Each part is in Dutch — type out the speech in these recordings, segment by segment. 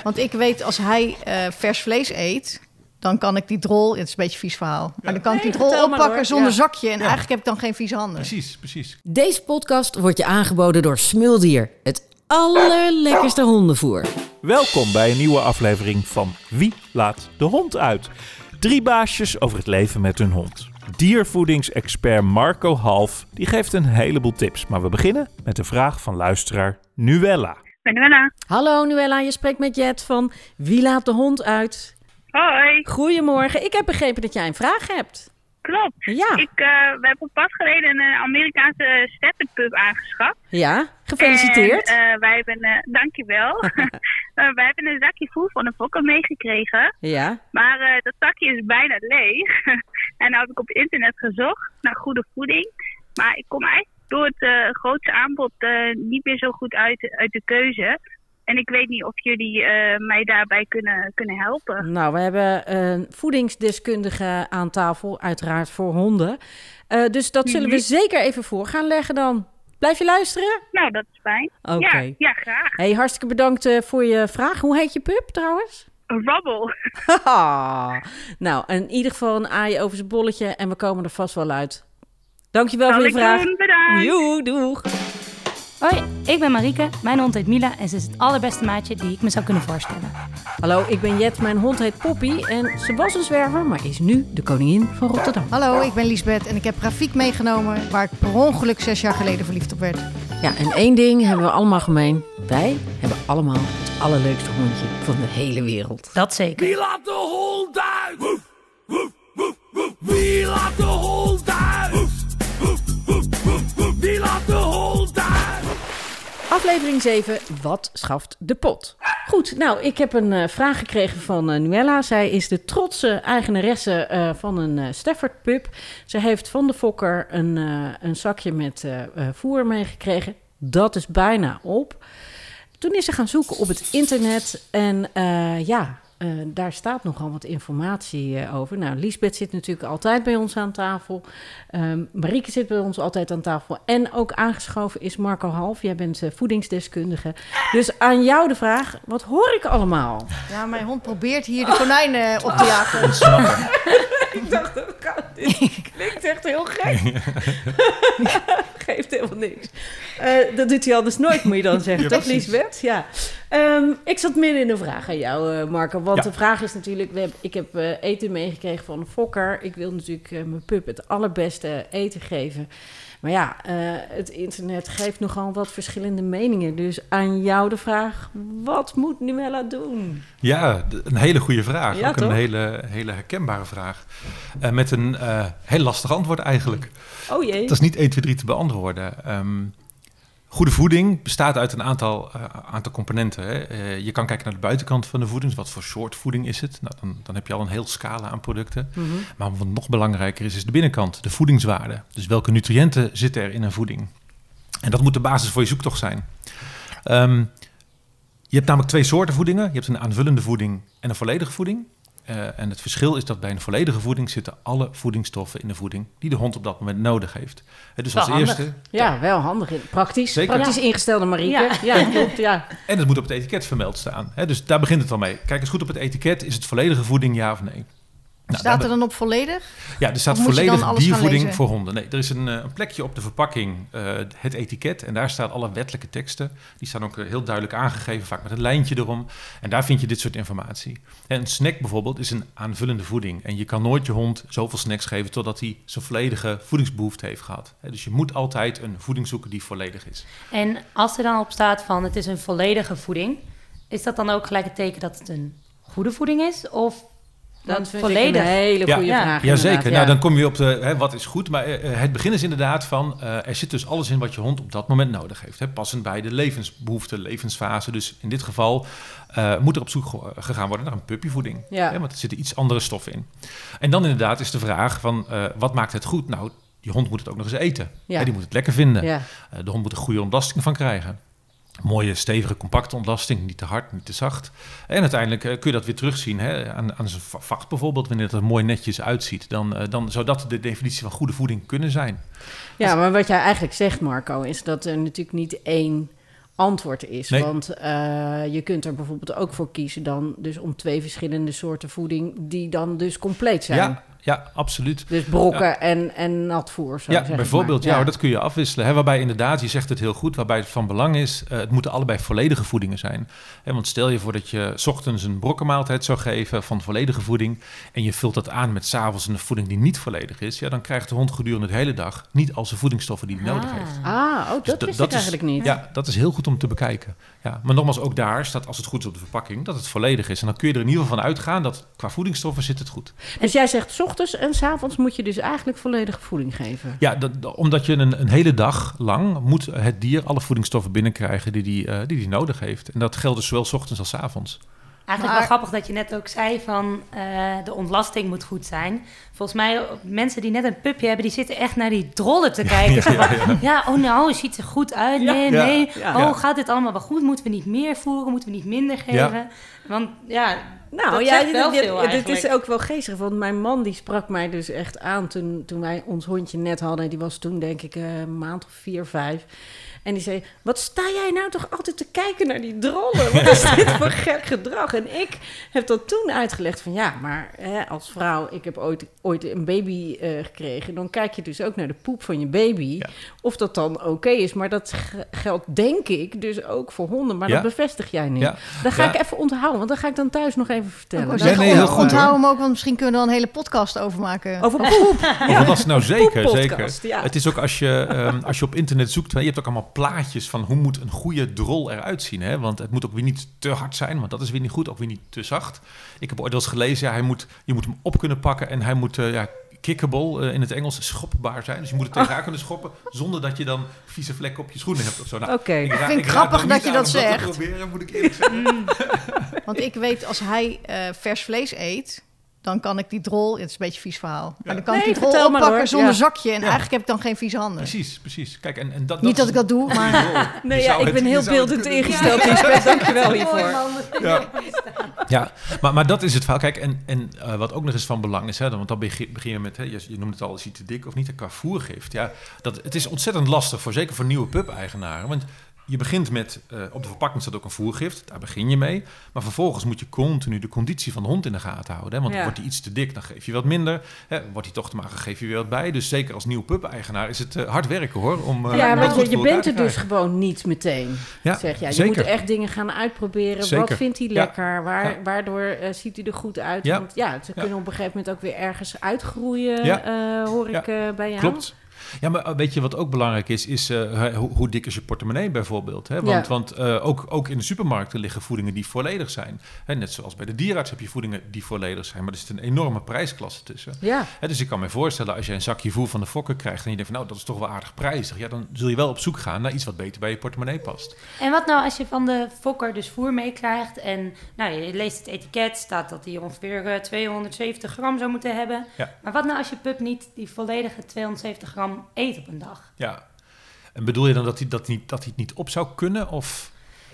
Want ik weet, als hij eh, vers vlees eet, dan kan ik die drol... Het is een beetje een vies verhaal. Maar dan kan ik die drol oppakken zonder Ja. zakje. En eigenlijk heb ik dan geen vieze handen. Precies, precies. Deze podcast wordt je aangeboden door Smuldier. Het allerlekkerste hondenvoer. Welkom bij een nieuwe aflevering van Wie laat de hond uit? Drie baasjes over het leven met hun hond. Diervoedingsexpert Marco Half die geeft een heleboel tips. Maar we beginnen met de vraag van luisteraar Nuella. Hallo Nuella, je spreekt met Jet van Wie laat de hond uit? Hoi. Goedemorgen, ik heb begrepen dat jij een vraag hebt. Klopt. Ja, Ik, eh, we hebben pas geleden een eh, Amerikaanse Stafford pub aangeschaft. ja, gefeliciteerd. En, eh, wij hebben, dankjewel. Wij hebben een zakje voer van de fokker meegekregen. ja, Maar dat zakje is bijna leeg. en nou heb ik op internet gezocht naar goede voeding. Maar ik kom eigenlijk door het eh, grootste aanbod eh, niet meer zo goed uit, uit de keuze. En ik weet niet of jullie eh, mij daarbij kunnen, kunnen helpen. nou we hebben een voedingsdeskundige aan tafel, uiteraard voor honden. Dus dat zullen we Mhm. zeker even voor gaan leggen dan. Blijf je luisteren? Nou, dat is fijn. Oké. Ja, ja, graag. Hey, hartstikke bedankt voor je vraag. Hoe heet je pup trouwens? Rabbel. Nou, in ieder geval een aai over zijn bolletje en we komen er vast wel uit. Dankjewel Zal voor je vraag. doen, bedankt. Joe, doeg. Hoi, ik ben Marieke. Mijn hond heet Mila en ze is het allerbeste maatje die ik me zou kunnen voorstellen. Hallo, ik ben Jet. Mijn hond heet Poppy en ze was een zwerver, maar is nu de koningin van Rotterdam. Hallo, ik ben Liesbeth en ik heb Rafiek meegenomen... waar ik per ongeluk zes jaar geleden verliefd op werd. Ja, en één ding hebben we allemaal gemeen. Wij hebben allemaal het allerleukste hondje van de hele wereld. Dat zeker. Wie laat de hond uit? Woef, woef, woef, woef. Wie laat de hond uit? Aflevering 7, wat schaft de pot? Goed, nou, ik heb een eh, vraag gekregen van eh, Nuella. Zij is de trotse eigenaresse eh, van een Stafford pub. Ze heeft van de fokker een, een zakje met voer meegekregen. Dat is bijna op. Toen is ze gaan zoeken op het internet en ja... eh, daar staat nogal wat informatie eh, over. Nou, Liesbeth zit natuurlijk altijd bij ons aan tafel. Ehm Marieke zit bij ons altijd aan tafel. En ook aangeschoven is Marco Half. Jij bent eh, voedingsdeskundige. Dus aan jou de vraag, wat hoor ik allemaal? Ja, mijn hond probeert hier de konijnen op te jagen. Ik dacht, dat kan dit klinkt echt heel gek. Geeft helemaal niks. Eh, dat doet hij anders nooit, moet je dan zeggen. Ja, toch. Liesbeth? Ja. Ehm, ik zat midden in een vraag aan jou, eh, Marco. Want Ja. de vraag is natuurlijk... We ik heb eh, eten meegekregen van een fokker. Ik wil natuurlijk mijn pup het allerbeste eten geven. Maar ja, eh, het internet geeft nogal wat verschillende meningen. Dus aan jou de vraag, wat moet Nuella doen? Ja, een hele goede vraag. Ja, Ook toch? een hele, hele herkenbare vraag. Eh, met een eh, heel lastig antwoord eigenlijk. Oh jee. Het is niet 1, 2, 3 te beantwoorden. Ehm, goede voeding bestaat uit een aantal, eh, aantal componenten. Hè. Eh, je kan kijken naar de buitenkant van de voeding. Dus wat voor soort voeding is het? Nou, dan, dan heb je al een heel scala aan producten. Mhm. Maar wat nog belangrijker is, is de binnenkant, de voedingswaarde. Dus welke nutriënten zitten er in een voeding? En dat moet de basis voor je zoektocht zijn. Ehm, je hebt namelijk twee soorten voedingen. Je hebt een aanvullende voeding en een volledige voeding. Eh, en het verschil is dat bij een volledige voeding zitten alle voedingsstoffen in de voeding die de hond op dat moment nodig heeft. Dus Wel als handig. eerste, Ja, wel handig. Praktisch. Zeker. Praktisch ingestelde Marieke. Ja, Ja. klopt. Ja. en het moet op het etiket vermeld staan. Hè, dus daar begint het al mee. Kijk eens goed op het etiket. Is het volledige voeding, ja of nee? Nou, Staat er dan op volledig? Ja, er staat volledig diervoeding lezen? voor honden. Nee, er is een, eh, een plekje op de verpakking, eh, het etiket. En daar staan alle wettelijke teksten. Die staan ook eh, heel duidelijk aangegeven, vaak met een lijntje erom. En daar vind je dit soort informatie. En een snack bijvoorbeeld is een aanvullende voeding. En je kan nooit je hond zoveel snacks geven totdat hij zijn volledige voedingsbehoefte heeft gehad. Hè, Dus je moet altijd een voeding zoeken die volledig is. En als er dan op staat van het is een volledige voeding, is dat dan ook gelijk het teken dat het een goede voeding is? Of Dat vind ik volledig? een hele Ja. goede Ja. vraag. Jazeker. Nou, dan kom je op de, hè, wat is goed. Maar eh, het begin is inderdaad van, eh, er zit dus alles in wat je hond op dat moment nodig heeft. Hè, passend bij de levensbehoeften, levensfase. Dus in dit geval eh, moet er op zoek ge- gegaan worden naar een puppyvoeding. Ja. Hè, want er zitten iets andere stoffen in. En dan inderdaad is de vraag van, eh, wat maakt het goed? Nou, die hond moet het ook nog eens eten. Ja. Hè, die moet het lekker vinden. Ja. Eh, de hond moet er goede ontlasting van krijgen. Mooie, stevige, compacte ontlasting. Niet te hard, niet te zacht. En uiteindelijk eh, kun je dat weer terugzien hè, aan, aan zijn va- vacht bijvoorbeeld. Wanneer het er mooi netjes uitziet. Dan, eh, dan zou dat de definitie van goede voeding kunnen zijn. ja, maar wat jij eigenlijk zegt, Marco, is dat er natuurlijk niet één antwoord is. Nee. Want eh, je kunt er bijvoorbeeld ook voor kiezen dan dus om twee verschillende soorten voeding die dan dus compleet zijn. Ja, ja, absoluut. Dus brokken en, en natvoer. Zo Ja, bijvoorbeeld. Ja, dat kun je afwisselen. Hè, waarbij inderdaad, je zegt het heel goed, waarbij het van belang is, eh, het moeten allebei volledige voedingen zijn. Hè, want stel je voor dat je 's ochtends een brokkenmaaltijd zou geven van volledige voeding en je vult dat aan met 's avonds een voeding die niet volledig is, ja, dan krijgt de hond gedurende de hele dag niet al zijn voedingsstoffen die hij nodig heeft. Ah, oh, dat Dus wist dat ik eigenlijk is, niet. Ja, dat is heel goed om te bekijken. Ja, maar nogmaals, ook daar staat, als het goed is op de verpakking, dat het volledig is. En dan kun je er in ieder geval van uitgaan dat qua voedingsstoffen zit het goed. Dus jij zegt, ochtends en 's avonds moet je dus eigenlijk volledige voeding geven. Ja, dat, dat- omdat je een, een hele dag lang moet het dier alle voedingsstoffen binnenkrijgen die die, eh, die die nodig heeft. En dat geldt dus zowel 's ochtends als 's avonds. Eigenlijk Maar- wel grappig dat je net ook zei van eh, de ontlasting moet goed zijn. Volgens mij, mensen die net een pupje hebben, die zitten echt naar die drollen te kijken. Ja, oh nou, ziet er goed uit. Nee, Ja. nee. Ja. Oh, gaat dit allemaal wel goed? Moeten we niet meer voeren? Moeten we niet minder geven? Want ja, Nou dat ja, zegt wel dit, veel dit- is ook wel geestig. Want mijn man die sprak mij dus echt aan toen, toen wij ons hondje net hadden. Die was toen denk ik eh, een maand of vier, vijf. En die zei, wat sta jij nou toch altijd te kijken naar die drollen? Wat is dit voor gek gedrag? En ik heb dat toen uitgelegd van ja, maar hè, als vrouw, ik heb ooit, ooit een baby eh, gekregen. Dan kijk je dus ook naar de poep van je baby. Ja. Of dat dan oké is. Maar dat ge- geldt denk ik dus ook voor honden. Maar Ja. dat bevestig jij niet. Ja. Dat ga Ja. ik even onthouden, want dan ga ik dan thuis nog even vertellen. Ja, zeggen, nee, heel goed, onthoud hoor. hem ook, want misschien kunnen we er een hele podcast over maken. Over poep. Of dat is nou zeker, zeker. ja. Het is ook als je, ehm, als je op internet zoekt, je hebt ook allemaal plaatjes van hoe moet een goede drol eruit zien. Hè? Want het moet ook weer niet te hard zijn, want dat is weer niet goed, ook weer niet te zacht. Ik heb ooit wel eens gelezen, ja, hij moet, je moet hem op kunnen pakken en hij moet eh, ja, kickable eh, in het Engels schopbaar zijn. Dus je moet het tegenaan kunnen schoppen zonder dat je dan vieze vlekken op je schoenen hebt of zo. Nou, Oké. ra- vind het grappig dat je dat zegt. proberen, moet ik eerlijk zeggen. Want ik weet, als hij eh, vers vlees eet, dan kan ik die drol... Het is een beetje een vies verhaal. Maar dan kan Nee, ik die drol oppakken zonder Ja. zakje. En Ja. eigenlijk heb ik dan geen vieze handen. Precies, precies. Kijk, en, en dat, Niet dat ik dat doe, maar... Je Nee, ja, zou ik het- ben heel beeldend ingesteld, Lisbeth. Dankjewel hiervoor. Ja, ja maar, maar dat is het verhaal. Kijk, en, en eh, wat ook nog eens van belang is, hè, want dan begin, begin je met, hè, je, je noemt het al, is hij te dik of niet, qua voergift. Ja, dat, het is ontzettend lastig, voor, zeker voor nieuwe pup-eigenaren. Want je begint met, eh, op de verpakking staat ook een voergift, daar begin je mee. Maar vervolgens moet je continu de conditie van de hond in de gaten houden. Hè, want Ja. wordt hij iets te dik, dan geef je wat minder. Hè, wordt hij toch te mager, geef je weer wat bij. Dus zeker als nieuwe pup-eigenaar is het eh, hard werken hoor. Om, eh, Ja, want je, bent er dus gewoon niet meteen. Ja, zeg ja, je zeker. moet echt dingen gaan uitproberen. Zeker. Wat vindt hij Ja. lekker? Waar. Waardoor ziet hij er goed uit? Ja. Want ja, ze kunnen op een gegeven moment ook weer ergens uitgroeien, hoor ik bij jou. Klopt. Ja, maar weet je wat ook belangrijk is? Is eh, hoe, hoe dik is je portemonnee bijvoorbeeld? Hè? Want, Ja. want eh, ook, ook in de supermarkten liggen voedingen die volledig zijn. Hè, net zoals bij de dierenarts heb je voedingen die volledig zijn. Maar er zit een enorme prijsklasse tussen. Ja, Hè, dus ik kan me voorstellen, als je een zakje voer van de fokker krijgt... en je denkt van, nou, dat is toch wel aardig prijzig. Ja, dan zul je wel op zoek gaan naar iets wat beter bij je portemonnee past. En wat nou als je van de fokker dus voer meekrijgt en nou, je leest het etiket, staat dat hij ongeveer eh, 270 gram zou moeten hebben. Ja. Maar wat nou als je pup niet die volledige 270 gram eet op een dag? Ja. En bedoel je dan dat hij, dat niet, dat hij het niet op zou kunnen? Of...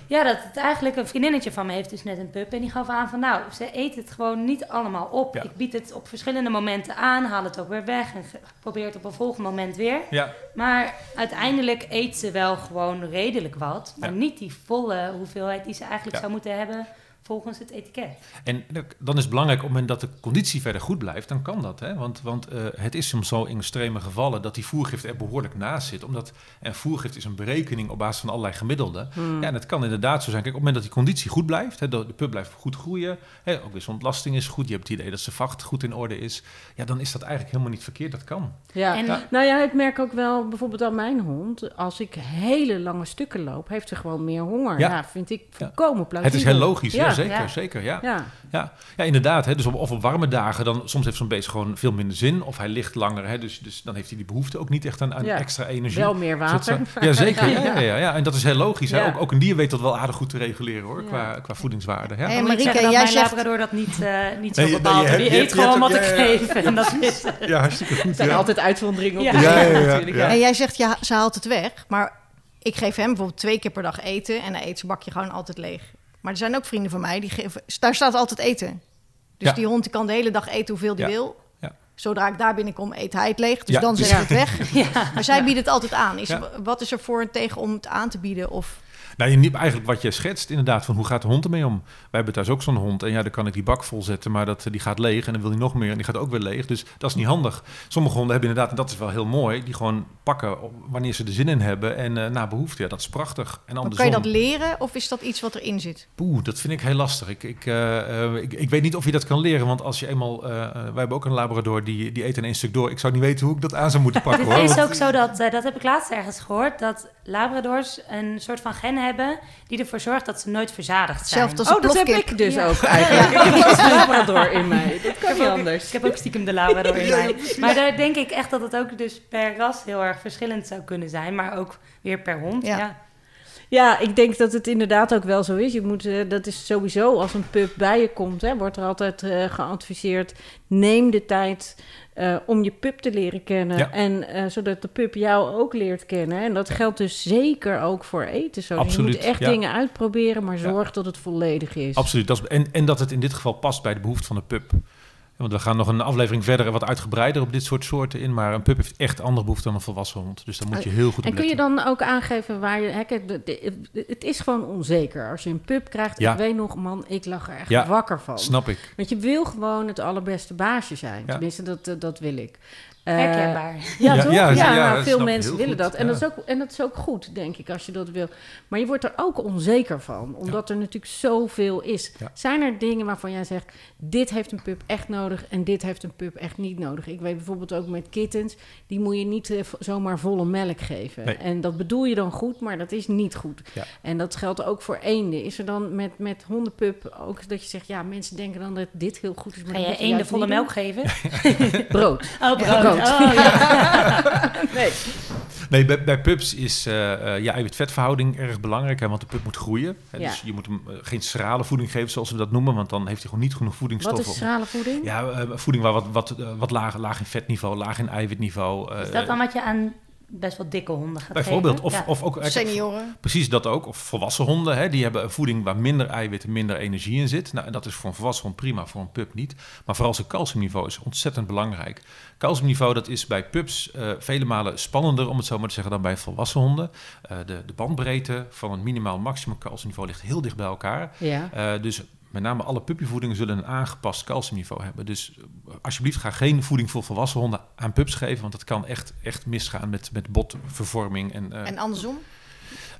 Ja, dat het eigenlijk een vriendinnetje van me heeft dus net een pup en die gaf aan van nou, ze eet het gewoon niet allemaal op. Ja. Ik bied het op verschillende momenten aan, haal het ook weer weg en probeer het op een volgend moment weer. Ja, Maar uiteindelijk eet ze wel gewoon redelijk wat, maar Ja. niet die volle hoeveelheid die ze eigenlijk zou moeten hebben volgens het etiket. En dan is het belangrijk op het moment dat de conditie verder goed blijft, dan kan dat. Hè? Want, want eh, het is soms zo in extreme gevallen dat die voergift er behoorlijk naast zit. Omdat, en voergift is een berekening op basis van allerlei gemiddelden. Ja, en het kan inderdaad zo zijn. Kijk, op het moment dat die conditie goed blijft, hè, de, de pup blijft goed groeien, hè, ook weer zijn ontlasting is goed, je hebt het idee dat zijn vacht goed in orde is, ja, dan is dat eigenlijk helemaal niet verkeerd. Dat kan. ja. En- Ja. Nou ja, ik merk ook wel bijvoorbeeld aan mijn hond. Als ik hele lange stukken loop, heeft ze gewoon meer honger. Ja, Ja. vind ik volkomen Het plausibel. is heel logisch, ja, Ja. Zeker, Ja. zeker, ja. Ja, Ja, ja inderdaad. Hè. Dus op, of op warme dagen, dan soms heeft zo'n beest gewoon veel minder zin. Of hij ligt langer, hè. Dus, dus dan heeft hij die behoefte ook niet echt aan, aan Ja. extra energie. wel meer Dus dat water. zou- Ja, zeker. Ja, ja, ja, ja. En dat is heel logisch. Hè. Ook, ook een dier weet dat wel aardig goed te reguleren, hoor, Ja. qua, qua voedingswaarde. Ja. Hey, Marieke, jij mijn zegt- labrador dat niet, eh, niet zo Nee, bepaalt. nee, die eet gewoon wat ik ja. geef. En dat is het. ja, hartstikke goed. Er zijn altijd uitzonderingen op natuurlijk. ja. En jij zegt, ja, ze haalt het weg. Maar ik geef hem bijvoorbeeld twee keer per dag eten. En hij eet zijn bakje gewoon altijd leeg. Maar er zijn ook vrienden van mij, die geven, daar staat altijd eten. Dus Ja. die hond die kan de hele dag eten hoeveel die Ja. wil. Ja. Zodra ik daar binnenkom, eet hij het leeg. Dus dan dus- zet ik het weg. Ja. Maar zij bieden het altijd aan. Is. Wat is er voor en tegen om het aan te bieden? Of Nou, je, niet- eigenlijk wat jij schetst, inderdaad, van hoe gaat de hond ermee om? Wij hebben thuis ook zo'n hond en ja, dan kan ik die bak vol zetten, maar dat, die gaat leeg en dan wil hij nog meer en die gaat ook weer leeg. Dus dat is niet handig. Sommige honden hebben inderdaad, en dat is wel heel mooi, die gewoon pakken op- wanneer ze er zin in hebben en eh na behoefte. Ja, dat is prachtig. En Maar andersom, kan je dat leren of is dat iets wat erin zit? Poeh, dat vind ik heel lastig. Ik, ik, eh, eh, ik, ik weet niet of je dat kan leren, want als je eenmaal... eh, eh, wij hebben ook een labrador, die, die eet in één stuk door. Ik zou niet weten hoe ik dat aan zou moeten pakken. hoor. Het is ook zo dat, eh, dat heb ik laatst ergens gehoord, dat labradors een soort van gen hebben die ervoor zorgt dat ze nooit verzadigd zijn. Hetzelfde als Oh, een dat heb ik dus Ja. ook eigenlijk. Ik heb ook in mij. Dat kan niet anders. Ik heb ook stiekem de labrador in mij. Maar daar denk ik echt dat het ook dus per ras heel erg verschillend zou kunnen zijn, maar ook weer per hond. Ja. Ja. Ik denk dat het inderdaad ook wel zo is. Je moet, eh, dat is sowieso als een pup bij je komt, hè, wordt er altijd eh, geadviseerd. Neem de tijd eh, om je pup te leren kennen. Ja. En zodat de pup jou ook leert kennen. En dat geldt dus zeker ook voor eten. Zo. Dus Je moet echt ja. dingen uitproberen, maar zorg dat het volledig is. Absoluut. Dat is, en, en dat het in dit geval past bij de behoefte van de pup. Want we gaan nog een aflevering verder en wat uitgebreider op dit soort soorten in. Maar een pup heeft echt andere behoeften dan een volwassen hond. Dus daar moet je heel goed op En kun je dan ook aangeven waar je... Hè, kijk, de- de- het is gewoon onzeker. Als je een pup krijgt, Ja. ik weet nog, man, ik lag er echt Ja. wakker van. Snap ik. Want je wil gewoon het allerbeste baasje zijn. Ja. Tenminste, dat, eh, dat wil ik. Eh, Herkenbaar. ja, Ja, toch? ja, Ja, ja, dat veel mensen willen goed, dat. En, ja. dat is ook, en dat is ook goed, denk ik, als je dat wil. Maar je wordt er ook onzeker van, omdat er natuurlijk zoveel is. Ja. Zijn er dingen waarvan jij zegt, dit heeft een pup echt nodig en dit heeft een pup echt niet nodig? Ik weet bijvoorbeeld ook met kittens, die moet je niet eh, zomaar volle melk geven. Nee. En dat bedoel je dan goed, maar dat is niet goed. Ja. En dat geldt ook voor eenden. Is er dan met, met hondenpup ook dat je zegt, ja, mensen denken dan dat dit heel goed is, maar Ga dat je juist volle melk geven? Brood. Oh, brood. Oh, ja. Nee. Nee, bij, bij pups is eh eh je eiwit-vetverhouding erg belangrijk. Hè, want de pup moet groeien. Hè, Ja. Dus je moet hem eh, geen schrale voeding geven, zoals we dat noemen. Want dan heeft hij gewoon niet genoeg Wat voedingsstoffen. is schrale voeding? Ja, eh, voeding waar wat, wat, wat laag, laag in vetniveau, laag in eiwitniveau. eh, Is dat dan wat je aan best wel dikke honden gaat Bijvoorbeeld. geven? Of, Ja. of ook Senioren. Precies dat ook. Of volwassen honden, hè, die hebben een voeding waar minder eiwit en minder energie in zit. Nou, en dat is voor een volwassen hond prima, voor een pup niet. Maar vooral zijn calciumniveau is ontzettend belangrijk. Calciumniveau dat is bij pups eh, vele malen spannender, om het zo maar te zeggen, dan bij volwassen honden. Eh, de, de bandbreedte van een minimaal maximum calciumniveau ligt heel dicht bij elkaar. Ja. Eh, dus met name alle puppyvoedingen zullen een aangepast calciumniveau hebben. Dus eh, alsjeblieft ga geen voeding voor volwassen honden aan pups geven, want dat kan echt, echt misgaan met, met botvervorming. En, eh, En andersom?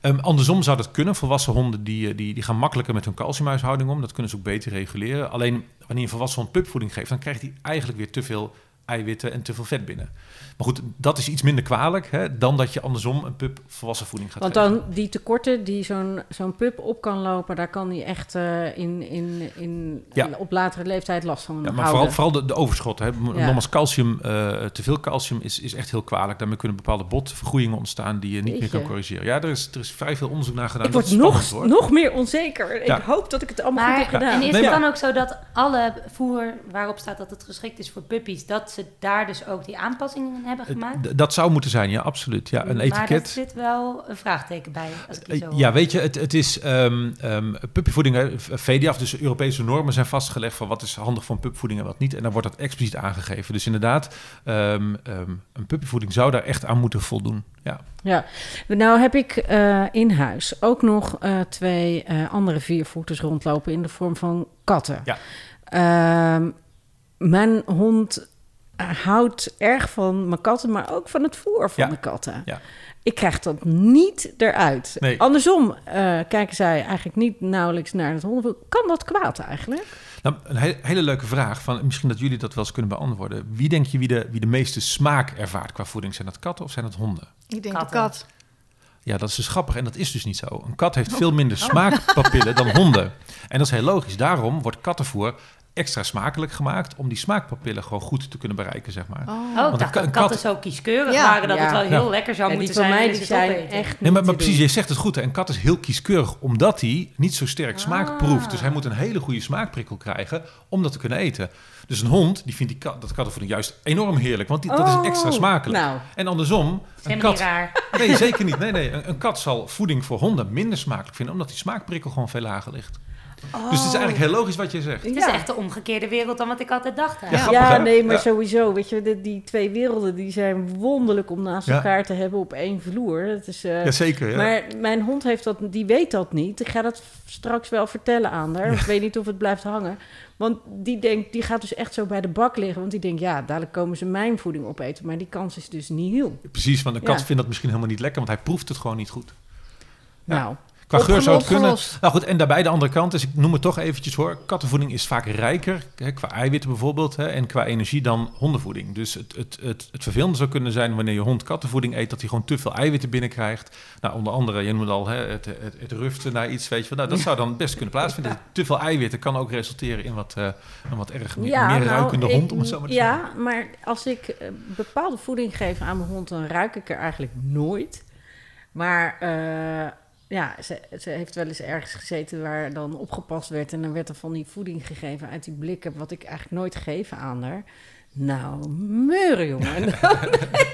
Ehm, andersom zou dat kunnen. Volwassen honden die, eh, die, die gaan makkelijker met hun calciumhuishouding om. Dat kunnen ze ook beter reguleren. Alleen wanneer je een volwassen hond pupvoeding geeft, dan krijgt hij eigenlijk weer te veel eiwitten en te veel vet binnen. Maar goed, dat is iets minder kwalijk hè, dan dat je andersom een pup volwassen voeding gaat Want geven. dan die tekorten die zo'n zo'n pup op kan lopen, daar kan hij echt eh, in, in, in, Ja. op latere leeftijd last van Ja, maar houden. vooral, vooral de, de overschot. Hè. Ja. Nogmaals, calcium, eh, te veel calcium is, is echt heel kwalijk. Daarmee kunnen bepaalde botvergroeien ontstaan die je niet meer kan corrigeren. Ja, er is, er is vrij veel onderzoek naar gedaan. ik Dat word is nog, spannend, nog meer onzeker. Ja. Ik hoop dat ik het allemaal Maar, goed heb gedaan. en is Nee, het maar- dan ook zo dat alle voer waarop staat dat het geschikt is voor puppies, dat ze daar dus ook die aanpassingen in hebben gemaakt? d- Dat zou moeten zijn, ja, absoluut. Ja, een Maar er etiket. zit wel een vraagteken bij, als ik zo Eh, hoor. Ja, weet je, het, het is ehm ehm, puppyvoeding, VDAF, dus Europese normen zijn vastgelegd van wat is handig voor een pupvoeding en wat niet. En dan wordt dat expliciet aangegeven. Dus inderdaad, ehm, ehm, een puppyvoeding zou daar echt aan moeten voldoen. Ja, Ja, nou heb ik eh, in huis ook nog eh, twee eh, andere viervoeters rondlopen in de vorm van katten. Ja. Ehm, mijn hond houdt erg van mijn katten, maar ook van het voer van Ja. de katten. Ja. Ik krijg dat niet eruit. Nee. Andersom eh, kijken zij eigenlijk niet nauwelijks naar het hondenvoer. Kan dat kwaad eigenlijk? nou, een he- hele leuke vraag. Van, misschien dat jullie dat wel eens kunnen beantwoorden. Wie denk je wie de, wie de meeste smaak ervaart qua voeding? Zijn dat katten of zijn dat honden? Ik denk Katten. de kat. Ja, dat is dus grappig en dat is dus niet zo. Een kat heeft veel minder smaakpapillen dan honden. En dat is heel logisch. Daarom wordt kattenvoer extra smakelijk gemaakt... om die smaakpapillen gewoon goed te kunnen bereiken, zeg maar. Oh. Oh, Want dacht een ka- dat een katten kat- zo kieskeurig Ja. waren dat Ja. het wel heel lekker zou moeten van zijn. mij en die zijn opeten. echt Nee, maar, precies, je zegt het goed. hè. Een kat is heel kieskeurig, omdat hij niet zo sterk smaak Ah. proeft. Dus hij moet een hele goede smaakprikkel krijgen om dat te kunnen eten. Dus een hond, die vindt die kat, dat kattenvoeding juist enorm heerlijk, want die, dat is extra Oh, smakelijk. Nou, En andersom, een kat... raar. Nee, zeker niet. Nee, nee. Een, een kat zal voeding voor honden minder smakelijk vinden, omdat die smaakprikkel gewoon veel lager ligt. Dus het is eigenlijk heel logisch wat je zegt. Het is echt de omgekeerde wereld dan wat ik altijd dacht. Ja, eigenlijk. nee, maar Ja. sowieso. Weet je, die, die twee werelden die zijn wonderlijk om naast Ja. elkaar te hebben op één vloer. Dat is, eh, Jazeker, ja. Maar mijn hond heeft dat, die weet dat niet. Ik ga dat straks wel vertellen aan haar. Ik weet niet of het blijft hangen. Want die, denkt, die gaat dus echt zo bij de bak liggen. Want die denkt, ja, dadelijk komen ze mijn voeding opeten. Maar die kans is dus niet heel. Precies, want de kat Ja. vindt dat misschien helemaal niet lekker, want hij proeft het gewoon niet goed. Ja. Nou, Qua geur zou het kunnen. Nou goed, en daarbij de andere kant is, ik noem het toch eventjes hoor, kattenvoeding is vaak rijker, hè, qua eiwitten bijvoorbeeld, hè, en qua energie dan hondenvoeding. Dus het, het, het, het vervelende zou kunnen zijn wanneer je hond kattenvoeding eet, dat hij gewoon te veel eiwitten binnenkrijgt. Nou, onder andere, je noemde al hè, het, het, het ruften naar iets, weet je wel. Nou, dat zou dan best kunnen plaatsvinden. Te veel eiwitten kan ook resulteren in wat, eh, een wat erg meer, meer nou, ruikende hond, om het zo maar te zeggen. Ja, maar als ik eh, bepaalde voeding geef aan mijn hond, dan ruik ik er eigenlijk nooit. Maar eh, ja, ze, ze heeft wel eens ergens gezeten waar dan opgepast werd. En dan werd er van die voeding gegeven uit die blikken, wat ik eigenlijk nooit gegeven aan haar. Nou, meuren, jongen.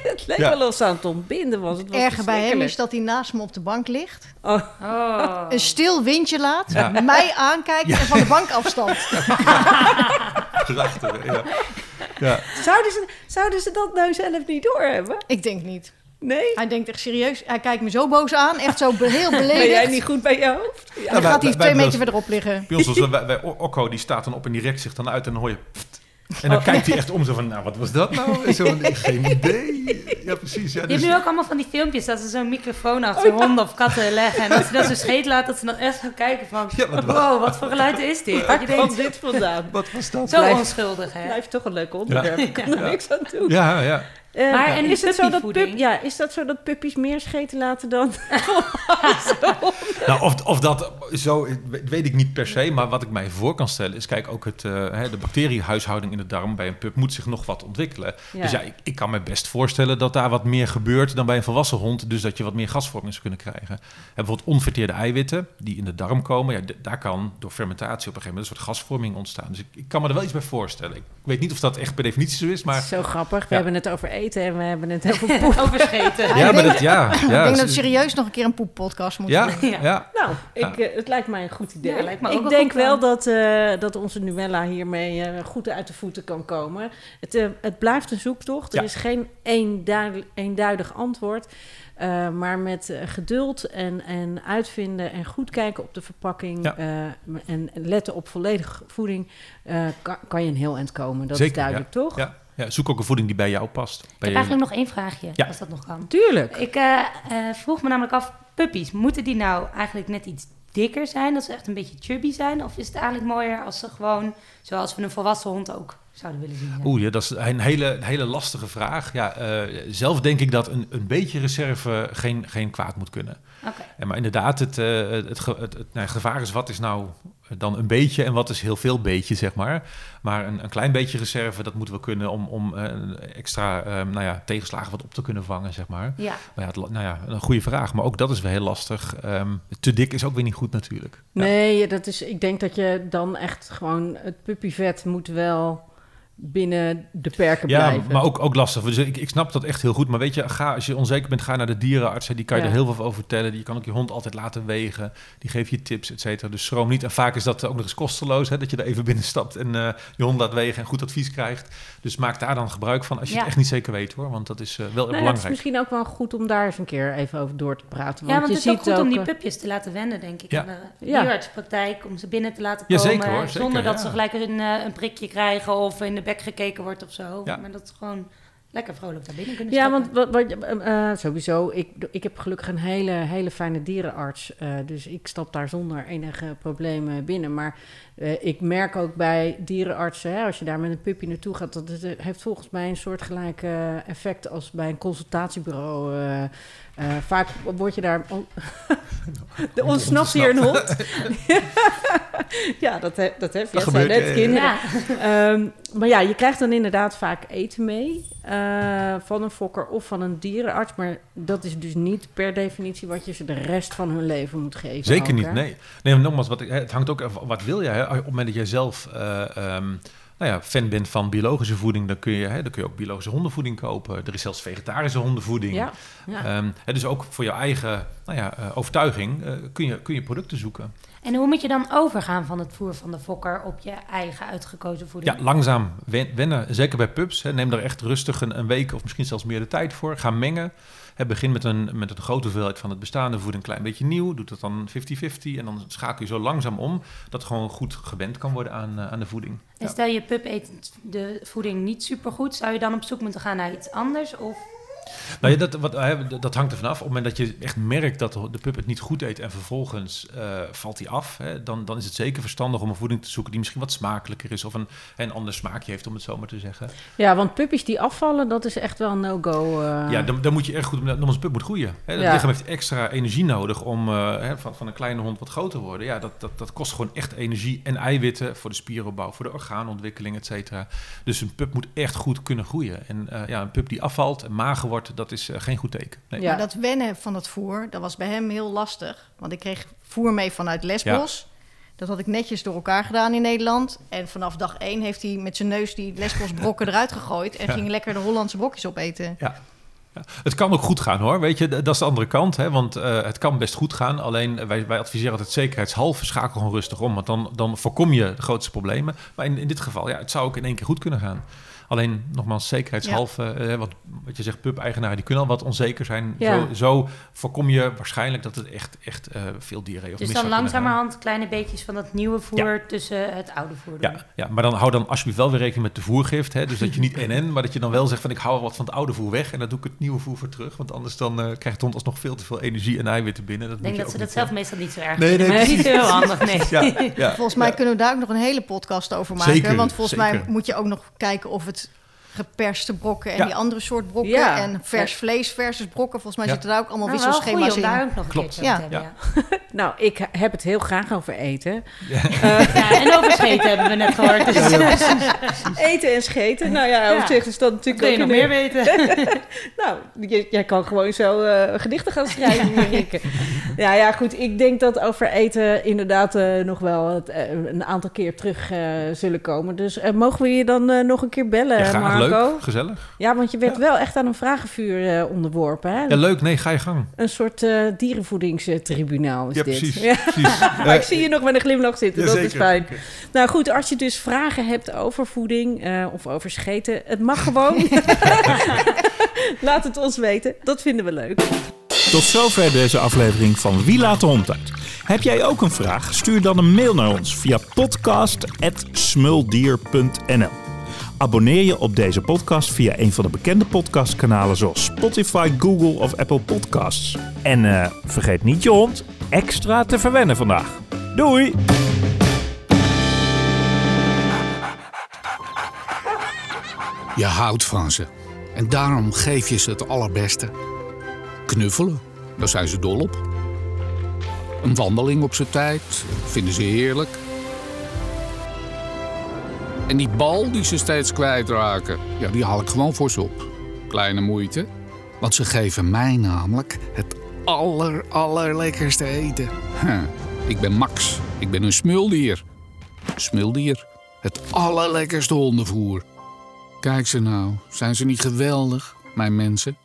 het leek Ja. wel of ze aan het ontbinden was. Het was Erger bij hem is dat hij naast me op de bank ligt. Oh, Oh. Een stil windje laat, Ja. mij aankijkt en van de bank afstapt. Prachtig, ja. ja. zouden, ze, zouden ze dat nou zelf niet doorhebben? Ik denk niet. Nee? Hij denkt echt serieus. Hij kijkt me zo boos aan. Echt zo heel Ben jij beledigd. niet goed bij je hoofd? Ja. En dan wij- gaat hij wij- twee wij- meter verderop liggen. Bij ons was bij, bij Okko, die staat dan op en die rekt zich dan uit en dan hoor je... pft. En dan Oh. kijkt hij echt om zo van, nou, wat was dat nou? Zo, van, geen idee. Ja, precies. Ja, Je dus, hebt nu ook allemaal van die filmpjes dat ze zo'n microfoon achter honden of katten leggen. En als ze dat zo scheet laat, dat ze dan echt gaan kijken van... Ja, wat- wow, wat voor geluid is dit? Waar je kwam dit vandaan? Wat was dat? zo Blijf- onschuldig, hè? Blijft toch een leuk onderwerp. Ik kan er niks aan doen. Ja, ja. Eh, Maar en is, het zo dat pup, ja, is dat zo dat puppies meer scheten laten dan... Nou, of, of dat zo, weet ik niet per se. Maar wat ik mij voor kan stellen is, kijk, ook het, eh, hè, de bacteriehuishouding in de darm bij een pup moet zich nog wat ontwikkelen. Ja. Dus ja, ik, ik kan me best voorstellen dat daar wat meer gebeurt dan bij een volwassen hond. Dus dat je wat meer gasvorming zou kunnen krijgen. En bijvoorbeeld onverteerde eiwitten die in de darm komen. Ja, daar kan door fermentatie op een gegeven moment een soort gasvorming ontstaan. Dus ik, ik kan me er wel iets bij voorstellen. Ik weet niet of dat echt per definitie zo is, maar... Zo grappig. We Ja. hebben het over eten en we hebben het over poep. Overscheten. Ja, ik maar denk- dat, ja, ja, ik denk dat we serieus nog een keer een poeppodcast moeten ja, doen. ja, Ja. Nou, ik, eh, het lijkt mij een goed idee. Ja, lijkt me ook ik denk wel dat, eh, dat onze Nuella hiermee eh, goed uit de voeten kan komen. Het, het blijft een zoektocht. Er Ja. is geen eenduidig, eenduidig antwoord. Eh, maar met geduld en, en uitvinden en goed kijken op de verpakking... Ja. eh, en letten op volledige voeding... eh, kan, kan je een heel eind komen. Dat Zeker, is duidelijk, toch? ja, ja. Zoek ook een voeding die bij jou past. Ik heb je- eigenlijk nog één vraagje, Ja. als dat nog kan. Tuurlijk. Ik eh, eh, vroeg me namelijk af, puppies, moeten die nou eigenlijk net iets dikker zijn? Dat ze echt een beetje chubby zijn? Of is het eigenlijk mooier als ze gewoon, zoals we een volwassen hond ook zouden willen zien? Oeh, ja, dat is een hele, hele lastige vraag. Ja, eh, zelf denk ik dat een, een beetje reserve geen, geen kwaad moet kunnen. Oké. En maar inderdaad, het, eh, het, het, het nou, gevaar is wat is nou dan een beetje en wat is heel veel beetje, zeg maar. Maar een, een klein beetje reserve, dat moeten we kunnen om, om eh, extra eh, nou ja, tegenslagen wat op te kunnen vangen, zeg maar. Ja, Maar ja, het, nou ja, een goede vraag. Maar ook dat is wel heel lastig. Ehm, te dik is ook weer niet goed natuurlijk. Ja. Nee, dat is, ik denk dat je dan echt gewoon... Het puppyvet moet wel binnen de perken Ja, blijven. maar ook, ook lastig. Dus ik, ik snap dat echt heel goed. Maar weet je, ga, als je onzeker bent, ga naar de dierenarts. hè. Die kan je Ja. er heel veel over vertellen. Die kan ook je hond altijd laten wegen. Die geeft je tips, et cetera. Dus schroom niet. En vaak is dat ook nog eens kosteloos. Hè, dat je er even binnenstapt en eh, je hond laat wegen en goed advies krijgt. Dus maak daar dan gebruik van als je Ja. het echt niet zeker weet hoor. Want dat is eh, wel Nou, dat is belangrijk. misschien ook wel goed om daar eens een keer even over door te praten. ja want je het is ook goed om die eh, pupjes te laten wennen, denk ik. Ja. In de Ja. dierenartspraktijk, om ze binnen te laten Ja, komen. zeker hoor, zeker, zonder dat ze gelijk een, eh, een prikje krijgen of in de gekeken wordt of zo. Ja. Maar dat ze gewoon lekker vrolijk daar binnen kunnen Ja, stappen. want wat, wat, eh, eh, sowieso, ik, ik heb gelukkig een hele, hele fijne dierenarts. eh, dus ik stap daar zonder enige problemen binnen. Maar eh, ik merk ook bij dierenartsen, hè, als je daar met een puppy naartoe gaat, dat het, heeft volgens mij een soortgelijk eh, effect als bij een consultatiebureau. Eh, vaak word je daar. on- er ontsnapt hier een hond. ja, dat, he, dat heb je. Dat zijn net kinderen. Ja, Ehm, maar ja, je krijgt dan inderdaad vaak eten mee eh, van een fokker of van een dierenarts. Maar dat is dus niet per definitie wat je ze de rest van hun leven moet geven. Zeker ook, niet, hè? nee. Nee, nogmaals, wat, het hangt ook af, wat wil je? Hè? Op het moment dat jij zelf eh, ehm, nou ja, fan bent van biologische voeding, dan kun, je, hè, dan kun je ook biologische hondenvoeding kopen. Er is zelfs vegetarische hondenvoeding. Ja, ja. Ehm, dus ook voor jouw eigen nou ja, eh, overtuiging eh, kun, je, kun je producten zoeken. En hoe moet je dan overgaan van het voer van de fokker op je eigen uitgekozen voeding? Ja, langzaam wen- wennen. Zeker bij pups. Hè. Neem er echt rustig een, een week of misschien zelfs meer de tijd voor. Ga mengen. Hè, begin met een, met een grote hoeveelheid van het bestaande voeding, een klein beetje nieuw. Doe dat dan 50-50. En dan schakel je zo langzaam om dat gewoon goed gewend kan worden aan, eh, aan de voeding. En Ja. stel je pup eet de voeding niet supergoed, zou je dan op zoek moeten gaan naar iets anders? Of Nou ja, dat, wat, hè, dat- hangt er vanaf. Op het moment dat je echt merkt dat de pup het niet goed eet en vervolgens eh, valt hij af, hè, dan, dan is het zeker verstandig om een voeding te zoeken die misschien wat smakelijker is of een, een ander smaakje heeft, om het zo maar te zeggen. Ja, want puppies die afvallen, dat is echt wel no-go. eh. Ja, dan, dan moet je echt goed... Dan pup moet groeien. Hè? Het Ja. lichaam heeft extra energie nodig om eh, hè, van, van een kleine hond wat groter te worden. Ja, dat, dat, dat kost gewoon echt energie en eiwitten voor de spieropbouw, voor de orgaanontwikkeling, et cetera. Dus een pup moet echt goed kunnen groeien. En eh, ja, een pup die afvalt en mager wordt, dat is eh, geen goed teken. Nee. Ja. Maar dat wennen van dat voer, dat was bij hem heel lastig. Want ik kreeg voer mee vanuit Lesbos. Dat had ik netjes door elkaar gedaan in Nederland. En vanaf dag één heeft hij met zijn neus die Lesbos brokken eruit gegooid. En Ja. ging lekker de Hollandse brokjes opeten. Ja. Ja, het kan ook goed gaan hoor, weet je, dat is de andere kant. Hè? Want eh, het kan best goed gaan, alleen eh, wij, wij adviseren altijd zekerheidshalve schakel gewoon rustig om. Want dan, dan voorkom je de grootste problemen. Maar in, in dit geval, ja, het zou ook in één keer goed kunnen gaan. Alleen nogmaals, zekerheidshalve, eh, wat, wat je zegt, pub-eigenaren die kunnen al wat onzeker zijn. Ja. Zo, zo voorkom je waarschijnlijk dat het echt, echt eh, veel diarree of dus dan gaan. langzamerhand kleine beetjes van dat nieuwe voer tussen het oude voer doen. Ja, ja, maar dan hou dan alsjeblieft wel weer rekening met de voergift. Hè? Dus dat je niet NN, maar dat je dan wel zegt van ik hou wat van het oude voer weg en dan doe ik het nieuwe voer voor terug. Want anders dan eh, krijgt de hond alsnog veel te veel energie en eiwitten binnen. Dat Ik denk moet je dat ze dat zelf meestal niet zo erg Nee, vinden. nee, het is niet heel handig, nee. Ja, ja, Volgens mij ja. kunnen we daar ook nog een hele podcast over maken. Zeker, want volgens mij moet je ook nog kijken of het geperste brokken en Ja. die andere soort brokken Ja. en vers vlees versus brokken. Volgens mij Ja. zitten daar ook allemaal Nou, wel wisselschema's in. daar ook nog Klopt. hebben. Nou, ik heb het heel graag over eten. Ja, en over scheten hebben we net gehoord. Dus Eten en scheten. Nou ja, Ja. op zich is dat natuurlijk wil je ook nog meer weten? Nou, jij, jij kan gewoon zo eh, gedichten gaan schrijven, ja, ja, goed. Ik denk dat over eten inderdaad eh, nog wel het, eh, een aantal keer terug eh, zullen komen. Dus eh, mogen we je dan eh, nog een keer bellen, Ja, graag, Marco? leuk, gezellig. Ja, want je werd Ja. wel echt aan een vragenvuur eh, onderworpen. Hè? Ja, leuk. Nee, ga je gang. Een soort eh, dierenvoedingstribunaal is Ja, dit. precies. Ja. precies. Maar ik zie je nog met een glimlach zitten, dat is Jazeker. fijn. Nou goed, als je dus vragen hebt over voeding eh, of over scheten, het mag gewoon. Laat het ons weten, dat vinden we leuk. Tot zover deze aflevering van Wie laat de hond uit? Heb jij ook een vraag? Stuur dan een mail naar ons via podcast.smuldier.nl Abonneer je op deze podcast via een van de bekende podcastkanalen zoals Spotify, Google of Apple Podcasts. En eh, vergeet niet je hond extra te verwennen vandaag. Doei! Je houdt van ze. En daarom geef je ze het allerbeste. Knuffelen, daar zijn ze dol op. Een wandeling op zijn tijd, vinden ze heerlijk. En die bal die ze steeds kwijtraken, ja, die haal ik gewoon voor ze op. Kleine moeite, want ze geven mij namelijk het aller, allerlekkerste eten. Huh. Ik ben Max, ik ben een smuldier. Smuldier, het allerlekkerste hondenvoer. Kijk ze nou, zijn ze niet geweldig, mijn mensen?